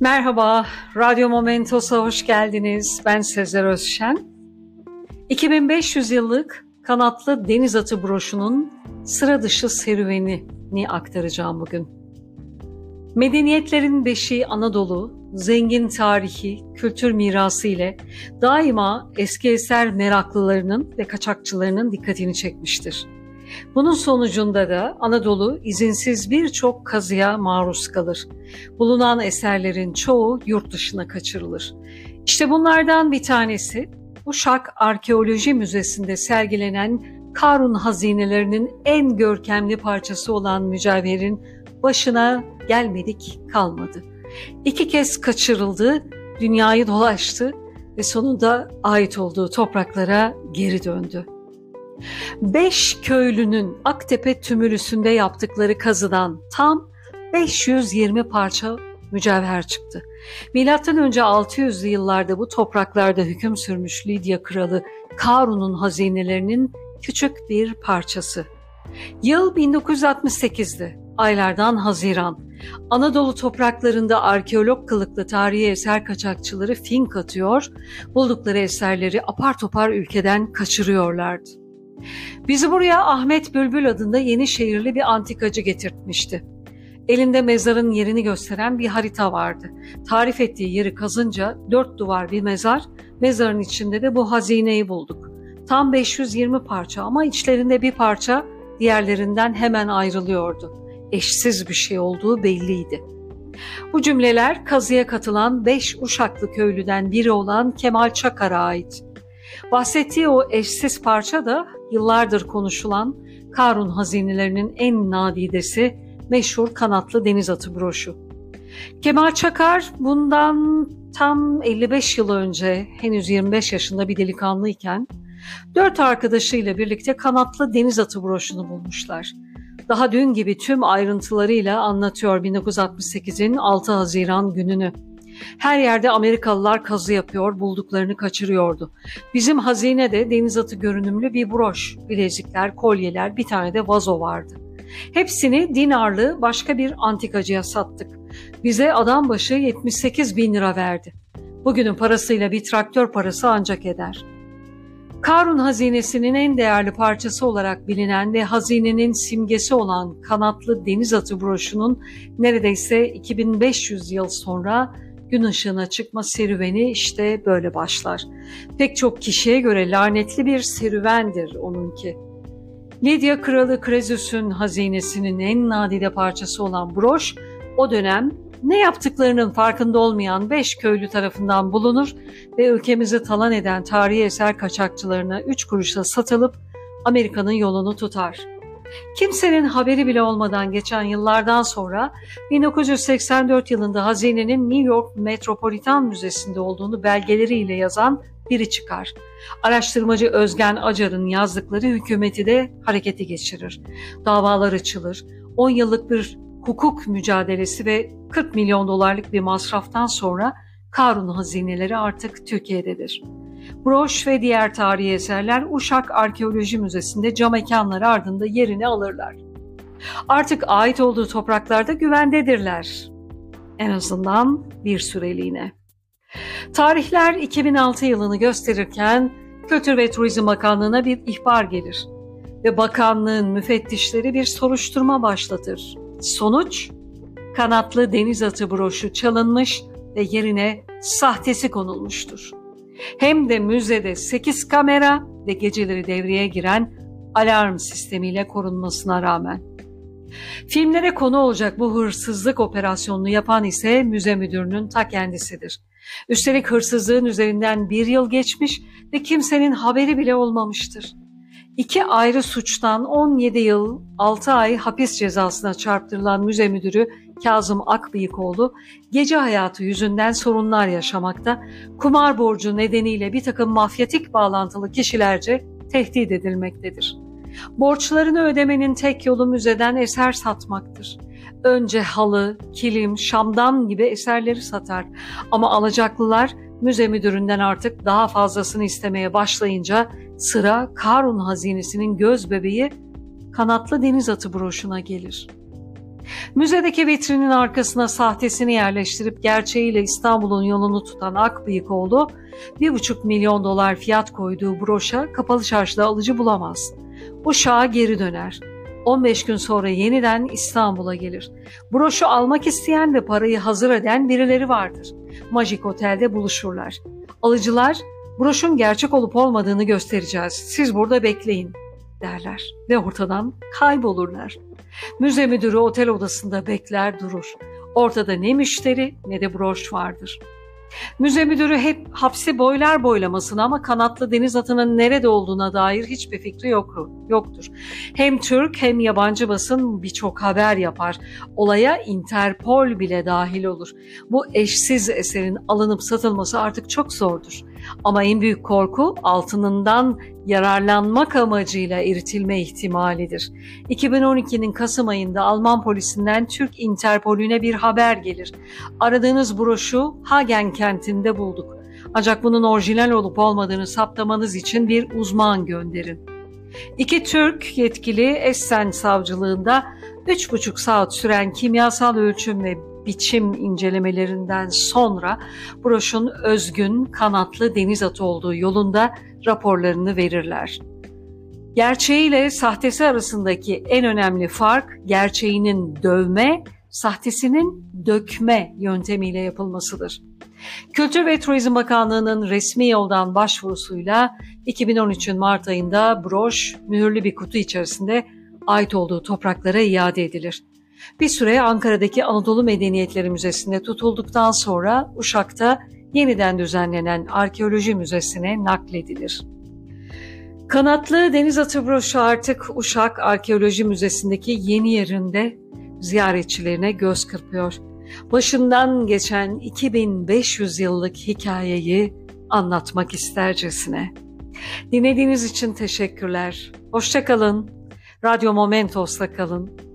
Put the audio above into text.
Merhaba, Radyo Momentos'a hoş geldiniz. Ben Sezer Özşen. 2500 yıllık kanatlı deniz atı broşunun sıra dışı serüvenini aktaracağım bugün. Medeniyetlerin beşiği Anadolu, zengin tarihi, kültür mirası ile daima eski eser meraklılarının ve kaçakçılarının dikkatini çekmiştir. Bunun sonucunda da Anadolu izinsiz birçok kazıya maruz kalır. Bulunan eserlerin çoğu yurt dışına kaçırılır. İşte bunlardan bir tanesi Uşak Arkeoloji Müzesi'nde sergilenen Karun hazinelerinin en görkemli parçası olan mücevherin başına gelmedik kalmadı. İki kez kaçırıldı, dünyayı dolaştı ve sonunda ait olduğu topraklara geri döndü. Beş köylünün Aktepe tümülüsünde yaptıkları kazıdan tam 520 parça mücevher çıktı. Milattan önce 600'lü yıllarda bu topraklarda hüküm sürmüş Lidya kralı Karun'un hazinelerinin küçük bir parçası. Yıl 1968'di. Aylardan Haziran. Anadolu topraklarında arkeolog kılıklı tarihi eser kaçakçıları fink atıyor, buldukları eserleri apar topar ülkeden kaçırıyorlardı. Bizi buraya Ahmet Bülbül adında yeni şehirli bir antikacı getirtmişti. Elinde mezarın yerini gösteren bir harita vardı. Tarif ettiği yeri kazınca dört duvar bir mezar, mezarın içinde de bu hazineyi bulduk. Tam 520 parça ama içlerinde bir parça diğerlerinden hemen ayrılıyordu. Eşsiz bir şey olduğu belliydi. Bu cümleler kazıya katılan beş Uşaklı köylüden biri olan Kemal Çakar'a ait. Bahsettiği o eşsiz parça da yıllardır konuşulan Karun hazinelerinin en nadidesi meşhur kanatlı deniz atı broşu. Kemal Çakar bundan tam 55 yıl önce henüz 25 yaşında bir delikanlıyken dört arkadaşıyla birlikte kanatlı deniz atı broşunu bulmuşlar. Daha dün gibi tüm ayrıntılarıyla anlatıyor 1968'in 6 Haziran gününü. Her yerde Amerikalılar kazı yapıyor, bulduklarını kaçırıyordu. Bizim hazinede deniz atı görünümlü bir broş, bilezikler, kolyeler, bir tane de vazo vardı. Hepsini dinarlı başka bir antikacıya sattık. Bize adam başı 78 bin lira verdi. Bugünün parasıyla bir traktör parası ancak eder. Karun hazinesinin en değerli parçası olarak bilinen ve hazinenin simgesi olan kanatlı deniz atı broşunun neredeyse 2500 yıl sonra gün ışığına çıkma serüveni işte böyle başlar. Pek çok kişiye göre lanetli bir serüvendir onunki. Lidya Kralı Krezüs'ün hazinesinin en nadide parçası olan broş, o dönem ne yaptıklarının farkında olmayan beş köylü tarafından bulunur ve ülkemizi talan eden tarihi eser kaçakçılarına üç kuruşla satılıp Amerika'nın yolunu tutar. Kimsenin haberi bile olmadan geçen yıllardan sonra 1984 yılında hazinenin New York Metropolitan Müzesi'nde olduğunu belgeleriyle yazan biri çıkar. Araştırmacı Özgen Acar'ın yazdıkları hükümeti de harekete geçirir. Davalar açılır. 10 yıllık bir hukuk mücadelesi ve 40 milyon dolarlık bir masraftan sonra Karun hazineleri artık Türkiye'dedir. Broş ve diğer tarihi eserler Uşak Arkeoloji Müzesi'nde cam mekanları ardında yerini alırlar. Artık ait olduğu topraklarda güvendedirler. En azından bir süreliğine. Tarihler 2006 yılını gösterirken Kültür ve Turizm Bakanlığı'na bir ihbar gelir ve bakanlığın müfettişleri bir soruşturma başlatır. Sonuç, kanatlı deniz atı broşu çalınmış ve yerine sahtesi konulmuştur hem de müzede 8 kamera ve geceleri devreye giren alarm sistemiyle korunmasına rağmen. Filmlere konu olacak bu hırsızlık operasyonunu yapan ise müze müdürünün ta kendisidir. Üstelik hırsızlığın üzerinden bir yıl geçmiş ve kimsenin haberi bile olmamıştır. İki ayrı suçtan 17 yıl 6 ay hapis cezasına çarptırılan müze müdürü Kazım Akbıyıkoğlu gece hayatı yüzünden sorunlar yaşamakta, kumar borcu nedeniyle bir takım mafyatik bağlantılı kişilerce tehdit edilmektedir. Borçlarını ödemenin tek yolu müzeden eser satmaktır. Önce halı, kilim, şamdan gibi eserleri satar ama alacaklılar müze müdüründen artık daha fazlasını istemeye başlayınca sıra Karun hazinesinin göz bebeği kanatlı deniz atı broşuna gelir.'' Müzedeki vitrinin arkasına sahtesini yerleştirip gerçeğiyle İstanbul'un yolunu tutan Akbıyıkoğlu, bir buçuk milyon dolar fiyat koyduğu broşa kapalı çarşıda alıcı bulamaz. Uşağa geri döner. 15 gün sonra yeniden İstanbul'a gelir. Broşu almak isteyen ve parayı hazır eden birileri vardır. Magic Otel'de buluşurlar. Alıcılar, broşun gerçek olup olmadığını göstereceğiz. Siz burada bekleyin derler ve ortadan kaybolurlar. Müze müdürü otel odasında bekler durur. Ortada ne müşteri ne de broş vardır. Müze müdürü hep hapsi boylar boylamasına ama kanatlı deniz atının nerede olduğuna dair hiçbir fikri yok, yoktur. Hem Türk hem yabancı basın birçok haber yapar. Olaya Interpol bile dahil olur. Bu eşsiz eserin alınıp satılması artık çok zordur. Ama en büyük korku altınından yararlanmak amacıyla eritilme ihtimalidir. 2012'nin Kasım ayında Alman polisinden Türk Interpolüne bir haber gelir. Aradığınız broşu Hagen kentinde bulduk. Ancak bunun orijinal olup olmadığını saptamanız için bir uzman gönderin. İki Türk yetkili Essen savcılığında 3,5 saat süren kimyasal ölçüm ve biçim incelemelerinden sonra broşun özgün kanatlı deniz atı olduğu yolunda raporlarını verirler. Gerçeğiyle sahtesi arasındaki en önemli fark gerçeğinin dövme, sahtesinin dökme yöntemiyle yapılmasıdır. Kültür ve Turizm Bakanlığı'nın resmi yoldan başvurusuyla 2013'ün Mart ayında broş mühürlü bir kutu içerisinde ait olduğu topraklara iade edilir. Bir süre Ankara'daki Anadolu Medeniyetleri Müzesi'nde tutulduktan sonra Uşak'ta yeniden düzenlenen Arkeoloji Müzesi'ne nakledilir. Kanatlı deniz atı broşu artık Uşak Arkeoloji Müzesi'ndeki yeni yerinde ziyaretçilerine göz kırpıyor. Başından geçen 2500 yıllık hikayeyi anlatmak istercesine. Dinlediğiniz için teşekkürler. Hoşçakalın. Radyo Momentos'ta kalın.